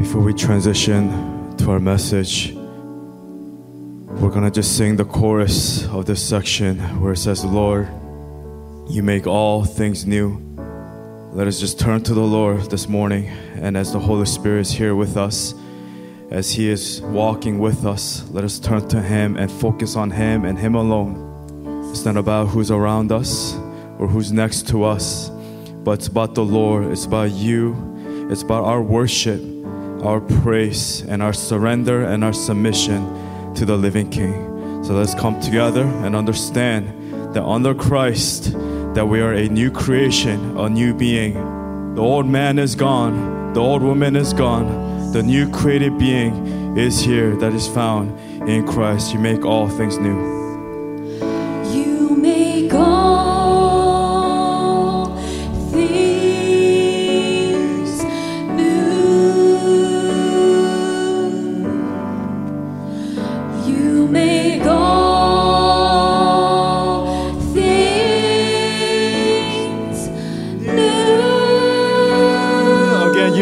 Before we transition to our message, we're gonna just sing the chorus of this section where it says, Lord, you make all things new. Let us just turn to the Lord this morning, and as the Holy Spirit is here with us, as He is walking with us, let us turn to Him and focus on Him and Him alone. It's not about who's around us or who's next to us, but it's about the Lord. It's about you. It's about our worship, our praise, and our surrender and our submission to the living King. So let's come together and understand that under Christ, that we are a new creation, a new being. The old man is gone, the old woman is gone. The new created being is here that is found in Christ. You make all things new.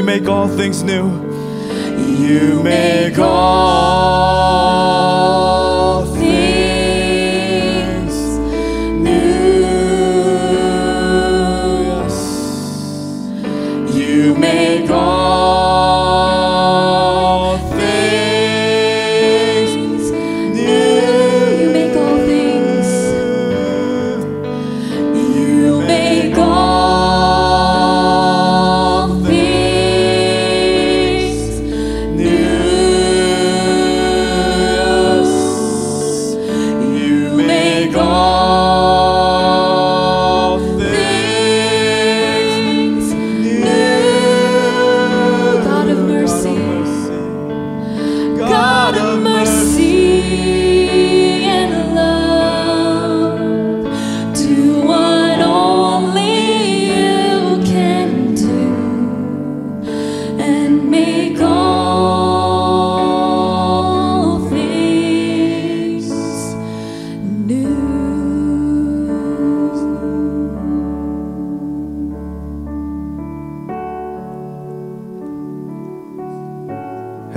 Make all things new. You make all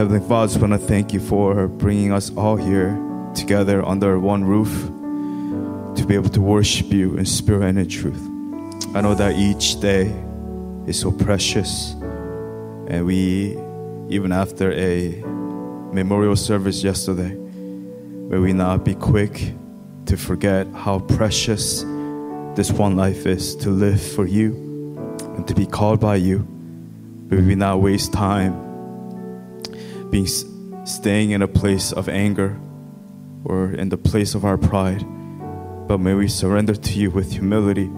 Heavenly Father, I just want to thank you for bringing us all here together under one roof to be able to worship you in spirit and in truth. I know that each day is so precious, and we, even after a memorial service yesterday, may we not be quick to forget how precious this one life is to live for you and to be called by you. May we not waste time being staying in a place of anger or in the place of our pride. But may we surrender to you with humility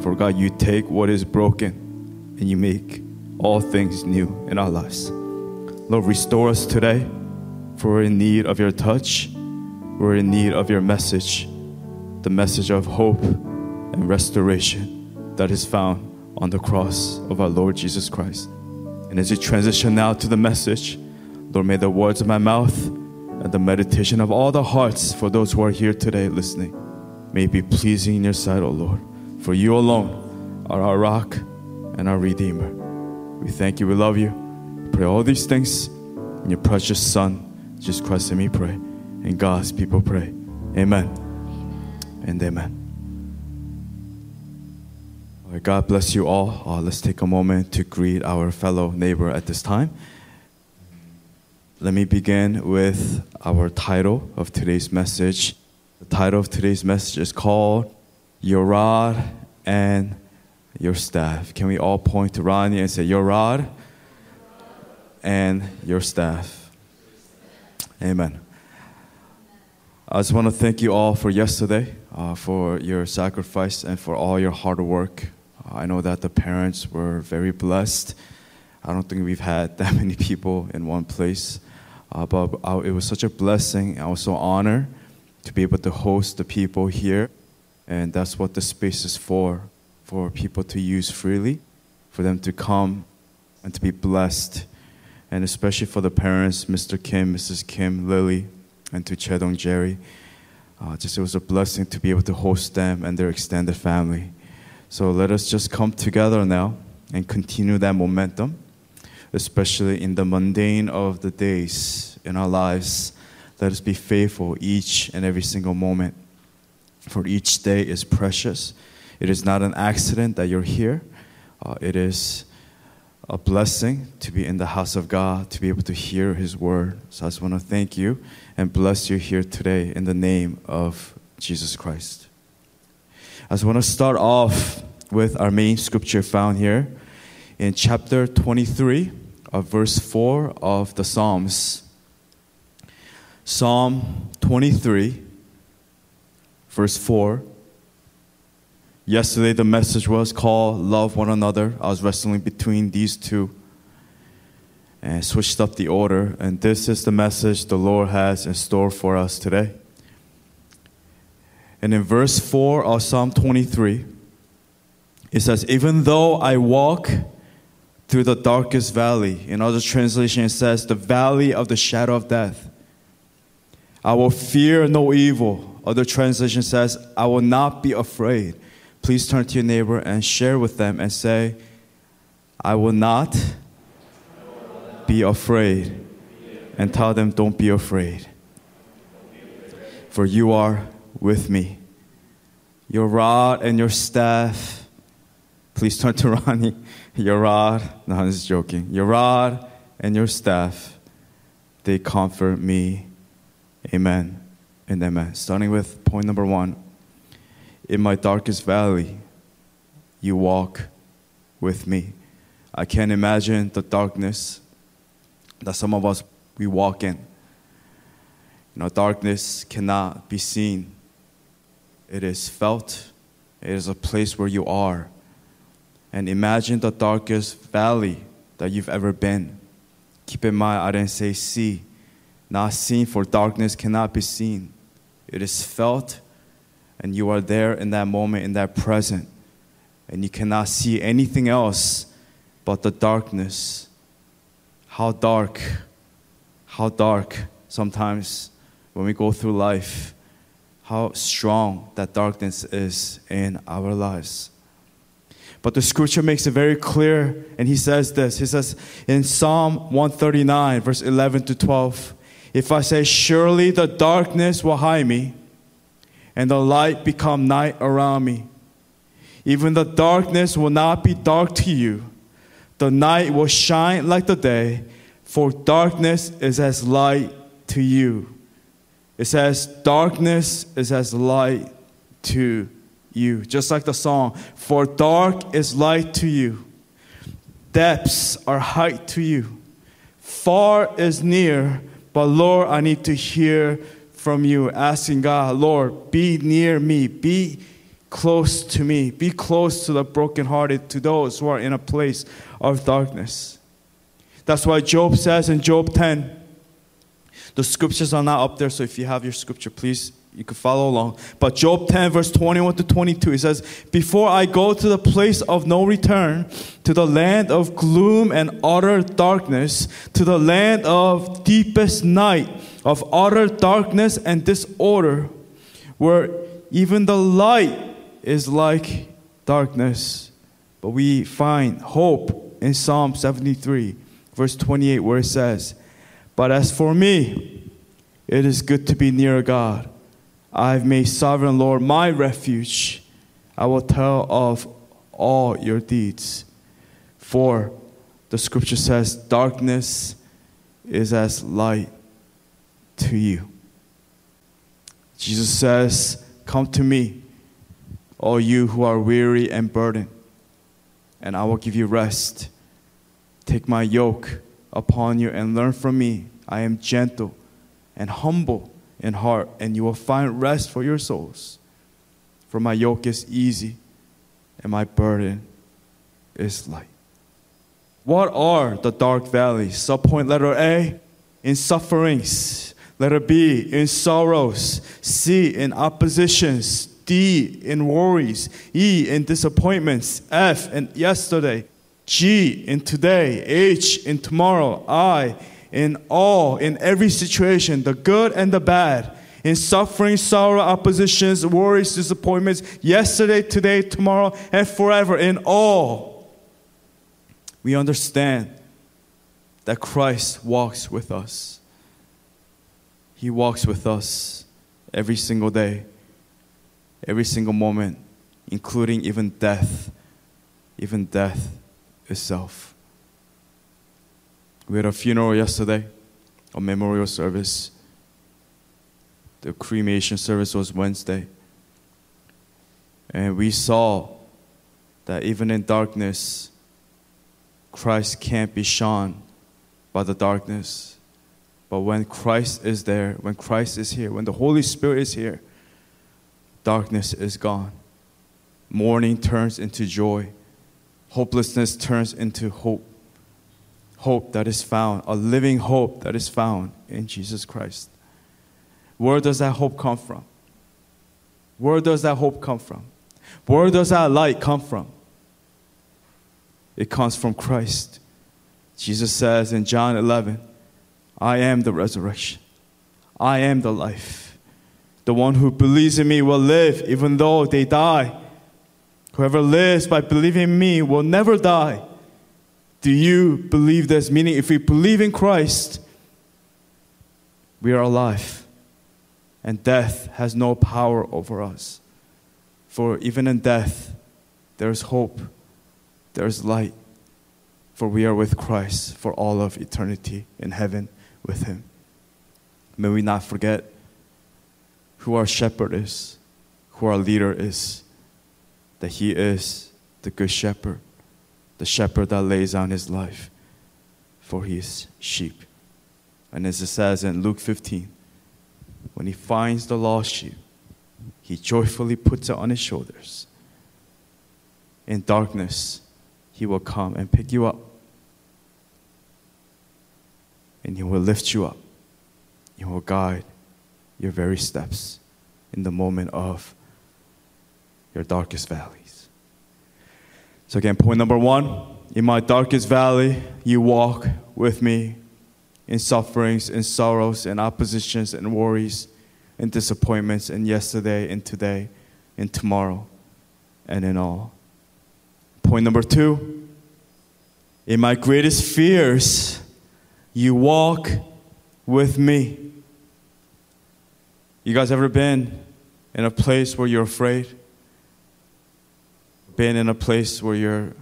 for god you take what is broken and you make all things new in our lives. Lord restore us today for we're in need of your touch. We're in need of your message the message of hope and restoration that is found on the cross of our lord jesus christ. And as we transition now to the message Lord, may the words of my mouth and the meditation of all the hearts for those who are here today listening may be pleasing in your sight, O Lord. For you alone are our rock and our redeemer. We thank you, we love you. We pray all these things in your precious Son, Jesus Christ, and we pray. And God's people pray. Amen. And amen. Right, God bless you all. Uh, let's take a moment to greet our fellow neighbor at this time. Let me begin with our title of today's message. The title of today's message is called Your Rod and Your Staff. Can we all point to Ronnie and say, Your Rod and Your Staff? Amen. I just want to thank you all for yesterday, uh, for your sacrifice, and for all your hard work. I know that the parents were very blessed. I don't think we've had that many people in one place. Uh, but uh, it was such a blessing. and also so honored to be able to host the people here. And that's what the space is for for people to use freely, for them to come and to be blessed. And especially for the parents, Mr. Kim, Mrs. Kim, Lily, and to Chedong Jerry. Uh, just it was a blessing to be able to host them and their extended family. So let us just come together now and continue that momentum. Especially in the mundane of the days in our lives. Let us be faithful each and every single moment, for each day is precious. It is not an accident that you're here, uh, it is a blessing to be in the house of God, to be able to hear His word. So I just want to thank you and bless you here today in the name of Jesus Christ. I just want to start off with our main scripture found here in chapter 23 of verse 4 of the Psalms. Psalm 23, verse 4. Yesterday, the message was called Love One Another. I was wrestling between these two and switched up the order. And this is the message the Lord has in store for us today. And in verse 4 of Psalm 23, it says, Even though I walk through the darkest valley, in other translation, it says, the valley of the shadow of death, I will fear no evil. Other translation says, I will not be afraid please turn to your neighbor and share with them and say, I will not be afraid. And tell them, don't be afraid. For you are with me. Your rod and your staff. Please turn to Ronnie. Your rod, no, I'm just joking. Your rod and your staff, they comfort me. Amen and amen. Starting with point number one in my darkest valley, you walk with me. I can't imagine the darkness that some of us we walk in. You know, darkness cannot be seen. It is felt. It is a place where you are. And imagine the darkest valley that you've ever been. Keep in mind, I didn't say see. Not seen, for darkness cannot be seen. It is felt and you are there in that moment, in that present, and you cannot see anything else but the darkness. How dark, how dark sometimes when we go through life, how strong that darkness is in our lives. But the scripture makes it very clear, and he says this. He says in Psalm 139, verse 11 to 12, If I say, Surely the darkness will hide me, and the light become night around me. Even the darkness will not be dark to you. The night will shine like the day, for darkness is as light to you. It says, Darkness is as light to you. Just like the song, For dark is light to you, depths are height to you. Far is near, but Lord, I need to hear from you, asking God, Lord, be near me, be close to me, be close to the brokenhearted, to those who are in a place of darkness. That's why Job says in Job 10, the scriptures are not up there, so if you have your scripture, please you can follow along. But Job 10, verse 21 to 22, he says, Before I go to the place of no return, to the land of gloom and utter darkness, to the land of deepest night, of utter darkness and disorder, where even the light is like darkness. But we find hope in Psalm 73, verse 28, where it says, But as for me, it is good to be near God I've made sovereign Lord my refuge. I will tell of all your deeds. For the scripture says, darkness is as light to you. Jesus says, Come to me, all you who are weary and burdened, and I will give you rest. Take my yoke upon you and learn from me. I am gentle and humble in heart, and you will find rest for your souls. For my yoke is easy and my burden is light. What are the dark valleys? Subpoint letter A in sufferings, letter B in sorrows, C in oppositions, D in worries, E in disappointments, F in yesterday, G in today, H in tomorrow, I in all, in every situation, the good and the bad, in suffering, sorrow, oppositions, worries, disappointments, yesterday, today, tomorrow, and forever, in all, we understand that Christ walks with us. He walks with us every single day, every single moment, including even death, even death itself. We had a funeral yesterday, a memorial service. The cremation service was Wednesday. And we saw that even in darkness, Christ can't be shone by the darkness. But when Christ is there, when Christ is here, when the Holy Spirit is here, darkness is gone. Mourning turns into joy. Hopelessness turns into hope. Hope that is found, a living hope that is found in Jesus Christ. Where does that hope come from? Where does that hope come from? Where does that light come from? It comes from Christ. Jesus says in John 11, I am the resurrection. I am the life. The one who believes in me will live even though they die. Whoever lives by believing in me will never die. Do you believe this? Meaning, if we believe in Christ, we are alive, and death has no power over us. For even in death, there is hope, there is light, for we are with Christ for all of eternity in heaven with Him. May we not forget who our shepherd is, who our leader is, that He is the good shepherd, the shepherd that lays down His life for His sheep. And as it says in Luke 15, when He finds the lost sheep, He joyfully puts it on His shoulders. In darkness, He will come and pick you up and He will lift you up. He will guide your very steps in the moment of your darkest valleys. So, again, point number one in my darkest valley, you walk with me in sufferings, in sorrows, in oppositions, and worries, in disappointments, in yesterday, in today, in tomorrow, and in all. Point number two in my greatest fears, you walk with me. You guys ever been in a place where you're afraid? Been in a place where you're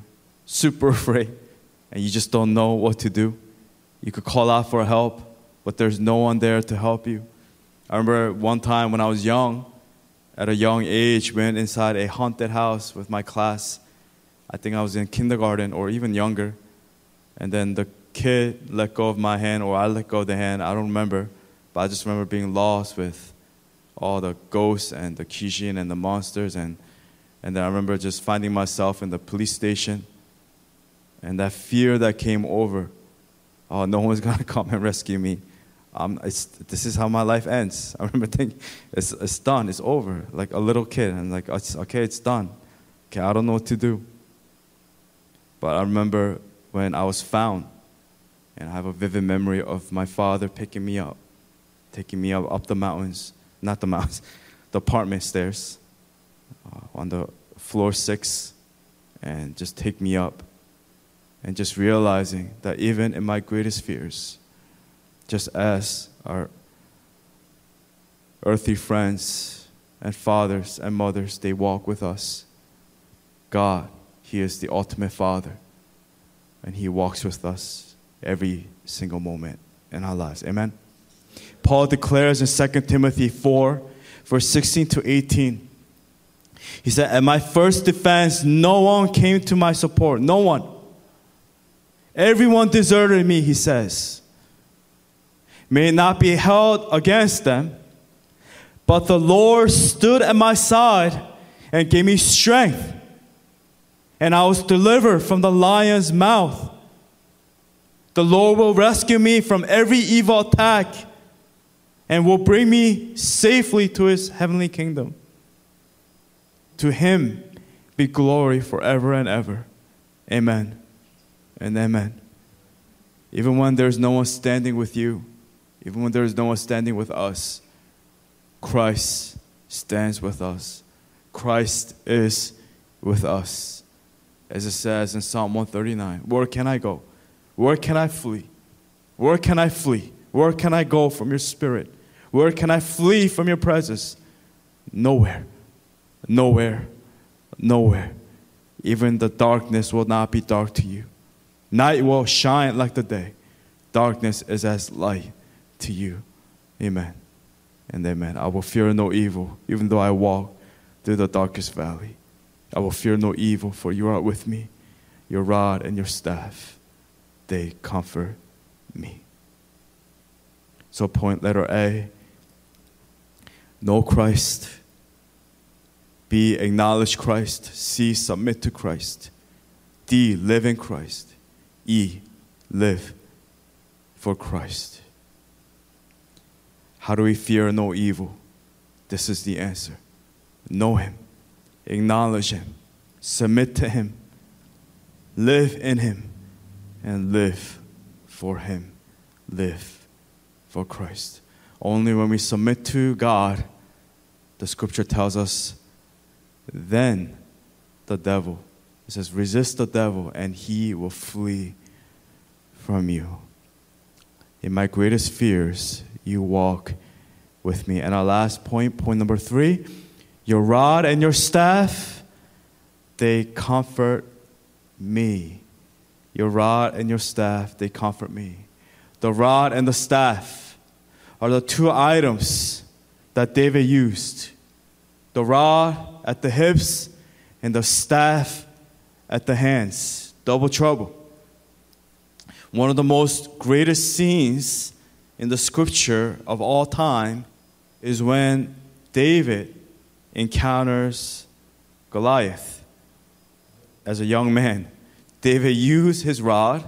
super afraid and you just don't know what to do? You could call out for help, but there's no one there to help you. I remember one time when I was young, at a young age, went inside a haunted house with my class. I think I was in kindergarten or even younger. And then the kid let go of my hand or I let go of the hand. I don't remember. But I just remember being lost with all the ghosts and the kishin and the monsters. And, and then I remember just finding myself in the police station. And that fear that came over oh, no one's going to come and rescue me. Um, this is how my life ends. I remember thinking, it's, it's done, it's over. Like a little kid. And like, it's, okay, it's done. Okay, I don't know what to do. But I remember when I was found, and I have a vivid memory of my father picking me up, taking me up, up the mountains, not the mountains, the apartment stairs uh, on the floor six, and just take me up and just realizing that even in my greatest fears, just as our earthly friends and fathers and mothers, they walk with us, God, He is the ultimate Father, and He walks with us every single moment in our lives. Amen. Paul declares in 2 Timothy 4, verse 16 to 18. He said, At my first defense, no one came to my support. No one. Everyone deserted me, he says. May it not be held against them, but the Lord stood at my side and gave me strength, and I was delivered from the lion's mouth. The Lord will rescue me from every evil attack and will bring me safely to his heavenly kingdom. To him be glory forever and ever. Amen and amen. Even when there's no one standing with you, even when there's no one standing with us, Christ stands with us. Christ is with us. As it says in Psalm 139 Where can I go? Where can I flee? Where can I flee? Where can I go from your spirit? Where can I flee from your presence? Nowhere. Nowhere. Nowhere. Even the darkness will not be dark to you. Night will shine like the day. Darkness is as light to you. Amen. And amen. I will fear no evil, even though I walk through the darkest valley. I will fear no evil, for you are with me. Your rod and your staff, they comfort me. So, point letter A know Christ. B, acknowledge Christ. C, submit to Christ. D, live in Christ. E, live for Christ. How do we fear no evil? This is the answer. Know Him, acknowledge Him, submit to Him, live in Him, and live for Him. Live for Christ. Only when we submit to God, the scripture tells us, then the devil, it says, resist the devil and he will flee from you. In my greatest fears, you walk with me. And our last point, point number three, your rod and your staff, they comfort me. Your rod and your staff, they comfort me. The rod and the staff are the two items that David used the rod at the hips and the staff at the hands. Double trouble. One of the most greatest scenes in the scripture of all time is when David encounters Goliath as a young man. David used his rod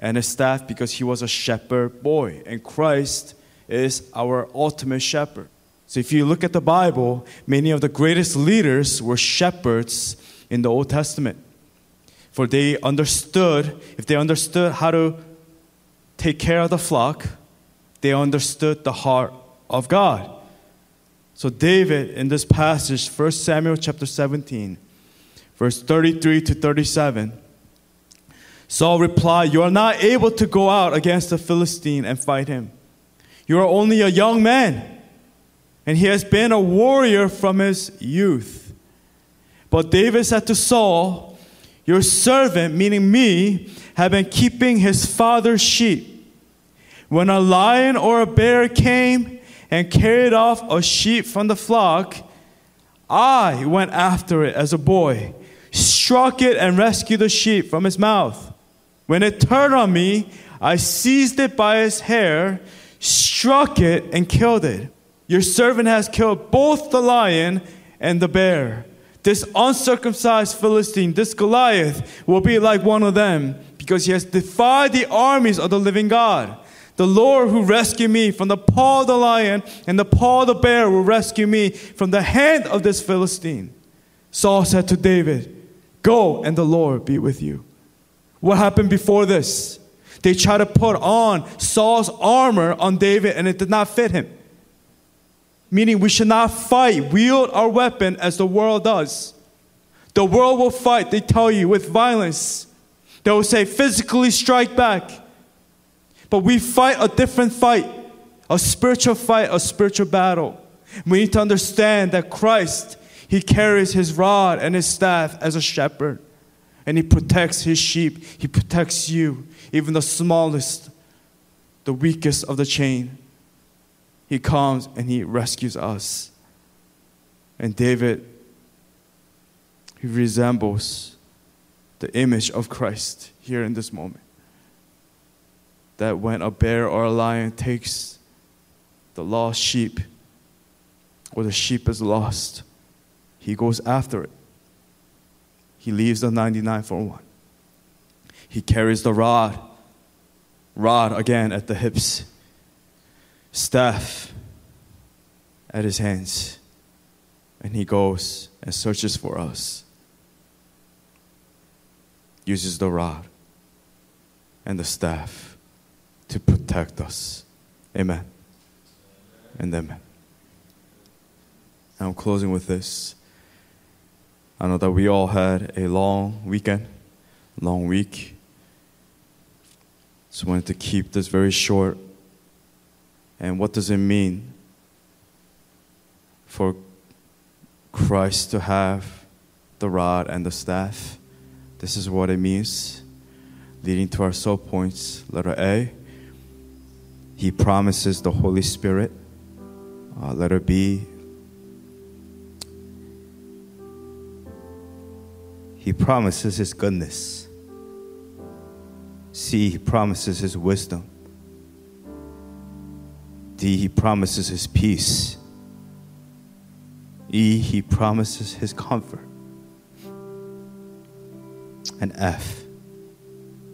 and his staff because he was a shepherd boy, and Christ is our ultimate shepherd. So if you look at the Bible, many of the greatest leaders were shepherds in the Old Testament. For they understood, if they understood how to take care of the flock, they understood the heart of God. So David in this passage, 1 Samuel chapter 17, verse 33 to 37, Saul replied, You are not able to go out against the Philistine and fight him. You are only a young man, and he has been a warrior from his youth. But David said to Saul, Your servant, meaning me, have been keeping his father's sheep. When a lion or a bear came and carried off a sheep from the flock, I went after it as a boy, struck it, and rescued the sheep from his mouth. When it turned on me, I seized it by its hair, struck it, and killed it. Your servant has killed both the lion and the bear. This uncircumcised Philistine, this Goliath, will be like one of them because he has defied the armies of the living God. The Lord who rescued me from the paw of the lion and the paw of the bear will rescue me from the hand of this Philistine. Saul said to David, Go and the Lord be with you. What happened before this? They tried to put on Saul's armor on David and it did not fit him. Meaning, we should not fight, wield our weapon as the world does. The world will fight, they tell you, with violence. They will say, physically strike back. But we fight a different fight, a spiritual fight, a spiritual battle. We need to understand that Christ, He carries His rod and His staff as a shepherd and he protects his sheep. He protects you, even the smallest, the weakest of the chain. He comes and he rescues us. And David, he resembles the image of Christ here in this moment. That when a bear or a lion takes the lost sheep, or the sheep is lost, he goes after it he leaves the 99 for one. He carries the rod, rod again at the hips, staff at his hands, and he goes and searches for us. Uses the rod and the staff to protect us. Amen. And amen. I'm closing with this. I know that we all had a long weekend, long week. So I wanted to keep this very short. And what does it mean for Christ to have the rod and the staff? This is what it means, leading to our soul points. Letter A, He promises the Holy Spirit. Uh, letter B, He promises His goodness. C, He promises His wisdom. D, He promises His peace. E, He promises His comfort. And F,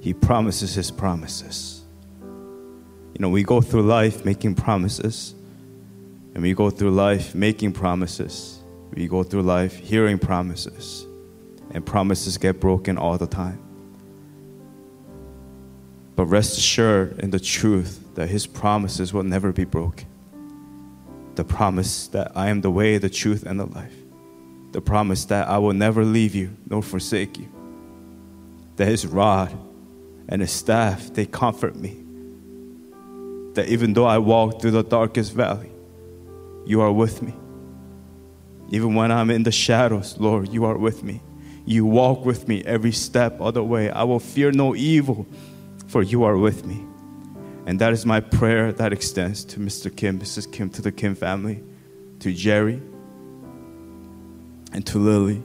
He promises His promises. You know, we go through life making promises, and we go through life making promises. We go through life hearing promises and promises get broken all the time. But rest assured in the truth that His promises will never be broken. The promise that I am the way, the truth, and the life. The promise that I will never leave you nor forsake you. That His rod and His staff, they comfort me. That even though I walk through the darkest valley, you are with me. Even when I'm in the shadows, Lord, you are with me. You walk with me every step of the way. I will fear no evil, for you are with me. And that is my prayer that extends to Mr. Kim, Mrs. Kim, to the Kim family, to Jerry, and to Lily.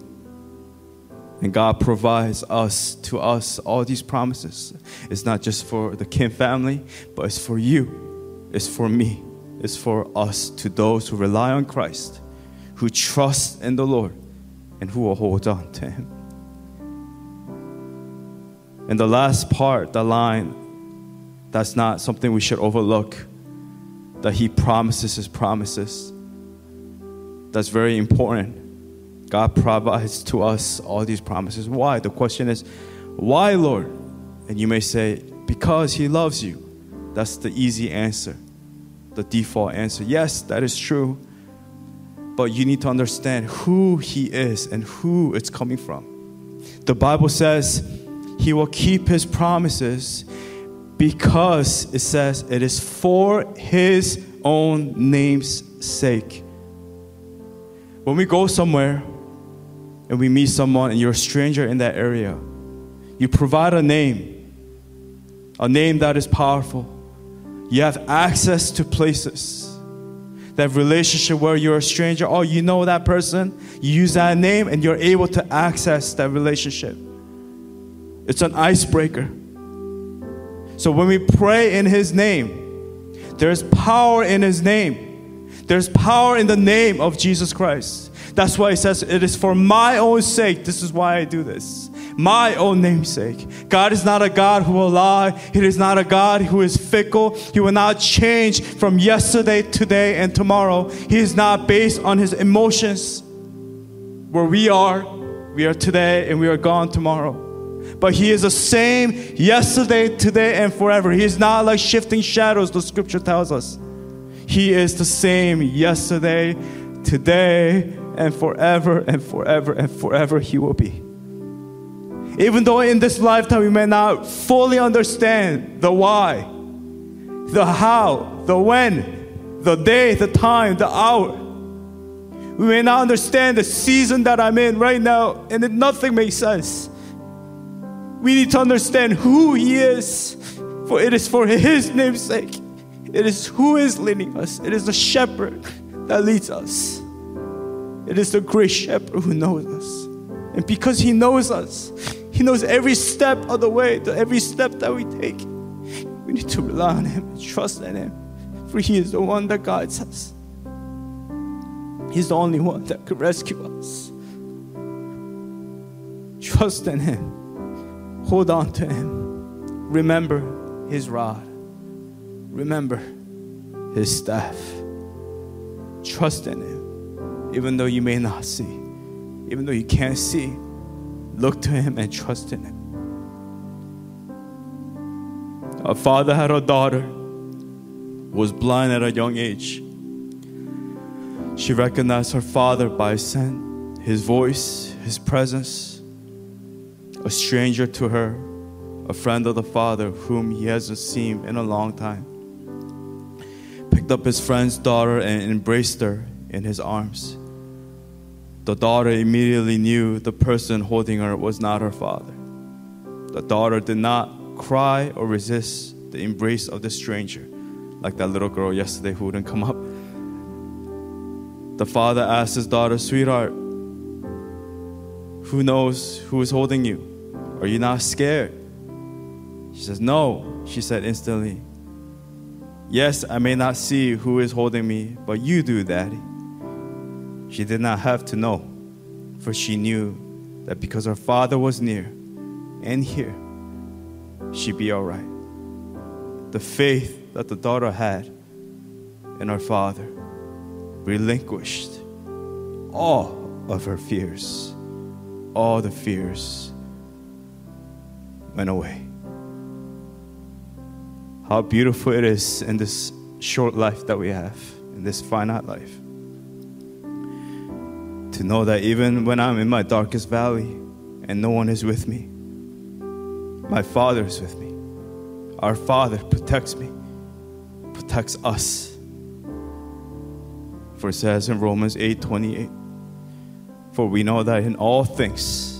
And God provides us, to us, all these promises. It's not just for the Kim family, but it's for you, it's for me, it's for us, to those who rely on Christ, who trust in the Lord, and who will hold on to Him. And the last part, the line, that's not something we should overlook. That He promises His promises. That's very important. God provides to us all these promises. Why? The question is, why, Lord? And you may say, because He loves you. That's the easy answer, the default answer. Yes, that is true. But you need to understand who He is and who it's coming from. The Bible says, he will keep his promises because it says it is for his own name's sake. When we go somewhere and we meet someone and you're a stranger in that area, you provide a name, a name that is powerful. You have access to places. That relationship where you're a stranger, oh, you know that person, you use that name and you're able to access that relationship. It's an icebreaker. So when we pray in His name, there's power in His name. There's power in the name of Jesus Christ. That's why He says, It is for my own sake. This is why I do this. My own namesake. God is not a God who will lie. He is not a God who is fickle. He will not change from yesterday, today, and tomorrow. He is not based on His emotions. Where we are, we are today and we are gone tomorrow but He is the same yesterday, today, and forever. He is not like shifting shadows, the scripture tells us. He is the same yesterday, today, and forever, and forever, and forever He will be. Even though in this lifetime we may not fully understand the why, the how, the when, the day, the time, the hour. We may not understand the season that I'm in right now, and nothing makes sense. We need to understand who He is, for it is for His name's sake. It is who is leading us. It is the shepherd that leads us. It is the great shepherd who knows us. And because He knows us, He knows every step of the way, every step that we take. We need to rely on Him and trust in Him, for He is the one that guides us. He's the only one that could rescue us. Trust in Him. Hold on to Him. Remember His rod. Remember His staff. Trust in Him. Even though you may not see, even though you can't see, look to Him and trust in Him. A father had a daughter was blind at a young age. She recognized her father by his scent, his voice, his presence a stranger to her, a friend of the father whom he hasn't seen in a long time, picked up his friend's daughter and embraced her in his arms. The daughter immediately knew the person holding her was not her father. The daughter did not cry or resist the embrace of the stranger, like that little girl yesterday who wouldn't come up. The father asked his daughter, Sweetheart, who knows who is holding you? Are you not scared? She says, No, she said instantly. Yes, I may not see who is holding me, but you do, Daddy. She did not have to know, for she knew that because her father was near and here, she'd be all right. The faith that the daughter had in her father relinquished all of her fears. All the fears went away. How beautiful it is in this short life that we have, in this finite life. To know that even when I'm in my darkest valley and no one is with me, my Father is with me. Our Father protects me, protects us. For it says in Romans 8 28, For we know that in all things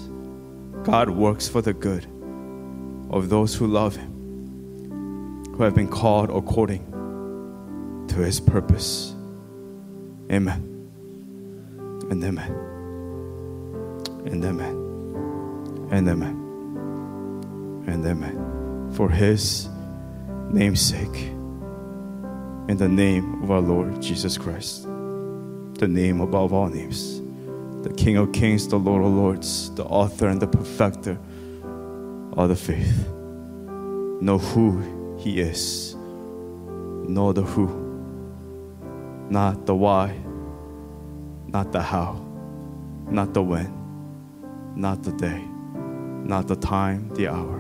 God works for the good of those who love Him who have been called according to his purpose. Amen. And amen. And amen. And amen. And amen. For his name's sake. In the name of our Lord Jesus Christ. The name above all names. The King of Kings, the Lord of Lords, the author and the perfecter of the faith. Know who he is. Know the who, not the why, not the how, not the when, not the day, not the time, the hour,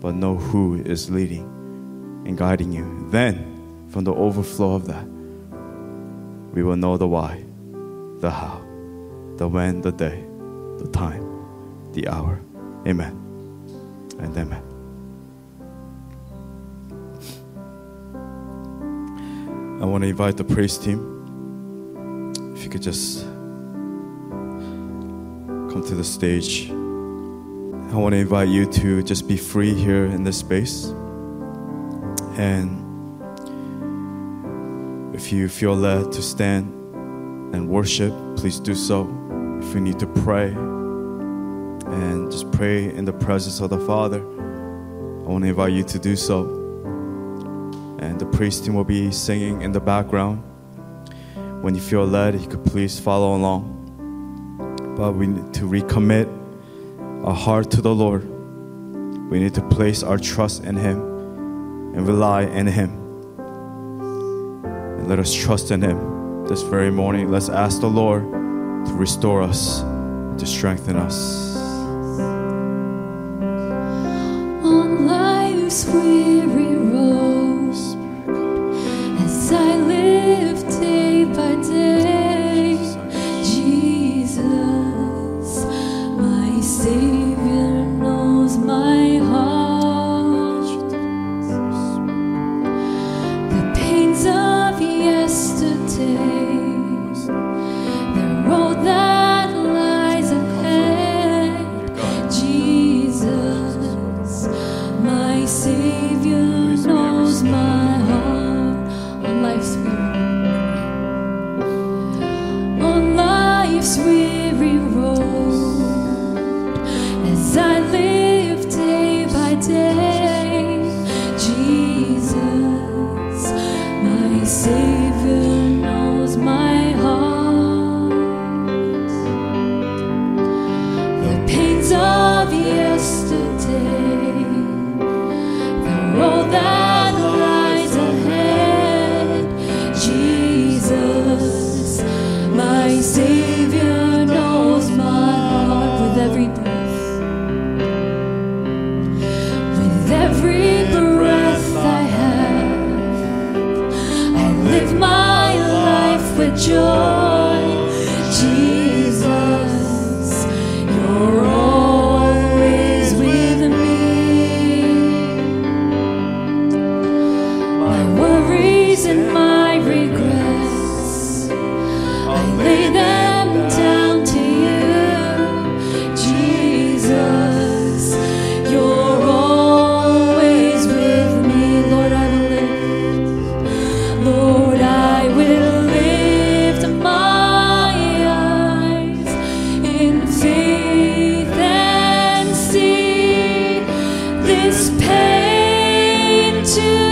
but know who is leading and guiding you. Then, from the overflow of that, we will know the why, the how, the when, the day, the time, the hour. Amen. Amen. I want to invite the praise team. If you could just come to the stage. I want to invite you to just be free here in this space. And if you feel led to stand and worship, please do so. If you need to pray just pray in the presence of the Father, I want to invite you to do so and the praise team will be singing in the background. When you feel led, you could please follow along. But we need to recommit our heart to the Lord. We need to place our trust in Him and rely in Him. And let us trust in Him this very morning. Let's ask the Lord to restore us, to strengthen us. Savior life pain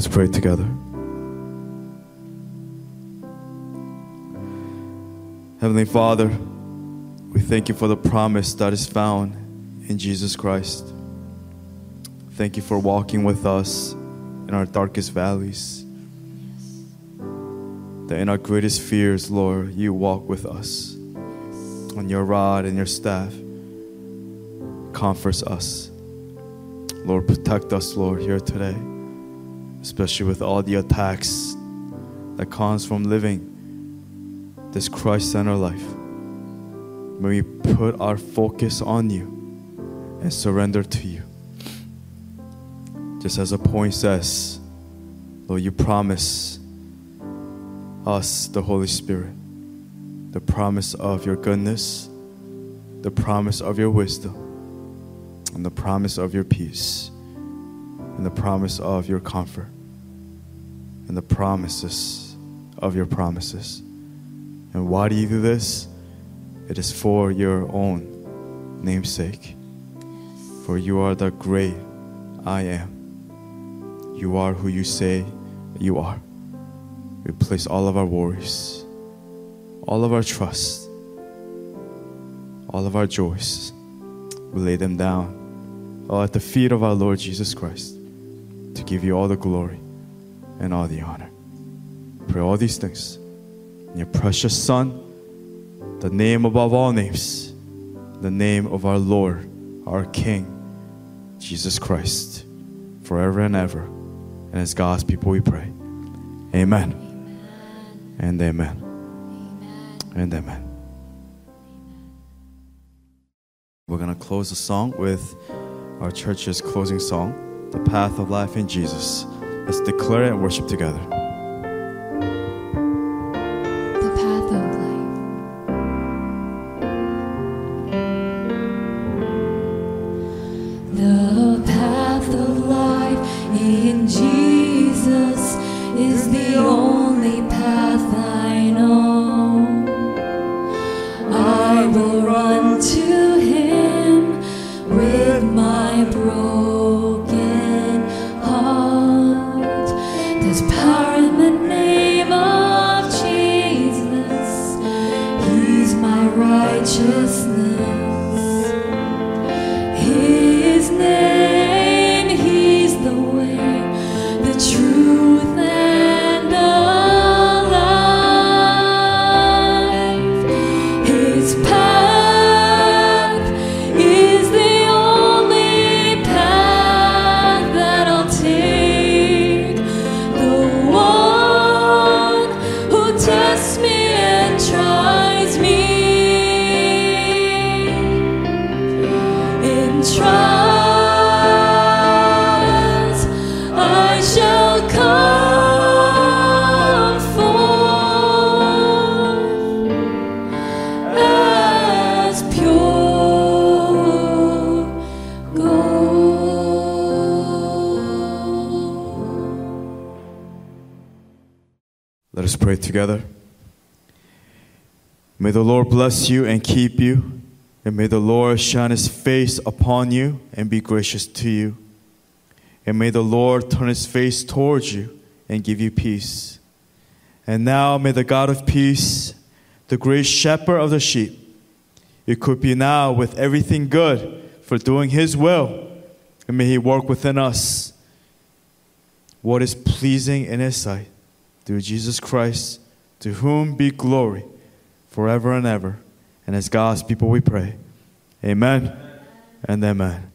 Let's pray together. Heavenly Father, we thank you for the promise that is found in Jesus Christ. Thank you for walking with us in our darkest valleys. That in our greatest fears, Lord, you walk with us. On your rod and your staff comforts us. Lord, protect us, Lord, here today especially with all the attacks that comes from living this Christ-centered life. May we put our focus on you and surrender to you. Just as the point says, Lord, you promise us the Holy Spirit, the promise of your goodness, the promise of your wisdom, and the promise of your peace and the promise of your comfort and the promises of your promises. And why do you do this? It is for your own namesake. For you are the great I am. You are who you say you are. We place all of our worries, all of our trust, all of our joys. We lay them down at the feet of our Lord Jesus Christ to give you all the glory and all the honor. Pray all these things in your precious Son, the name above all names, the name of our Lord, our King, Jesus Christ, forever and ever. And as God's people we pray. Amen. And amen. And amen. We're going to close the song with our church's closing song, The Path of Life in Jesus. Let's declare and worship together. Together. May the Lord bless you and keep you, and may the Lord shine his face upon you and be gracious to you. And may the Lord turn his face towards you and give you peace. And now may the God of peace, the great shepherd of the sheep, equip you now with everything good for doing his will. And may he work within us what is pleasing in his sight through Jesus Christ, to whom be glory forever and ever. And as God's people we pray. Amen and amen.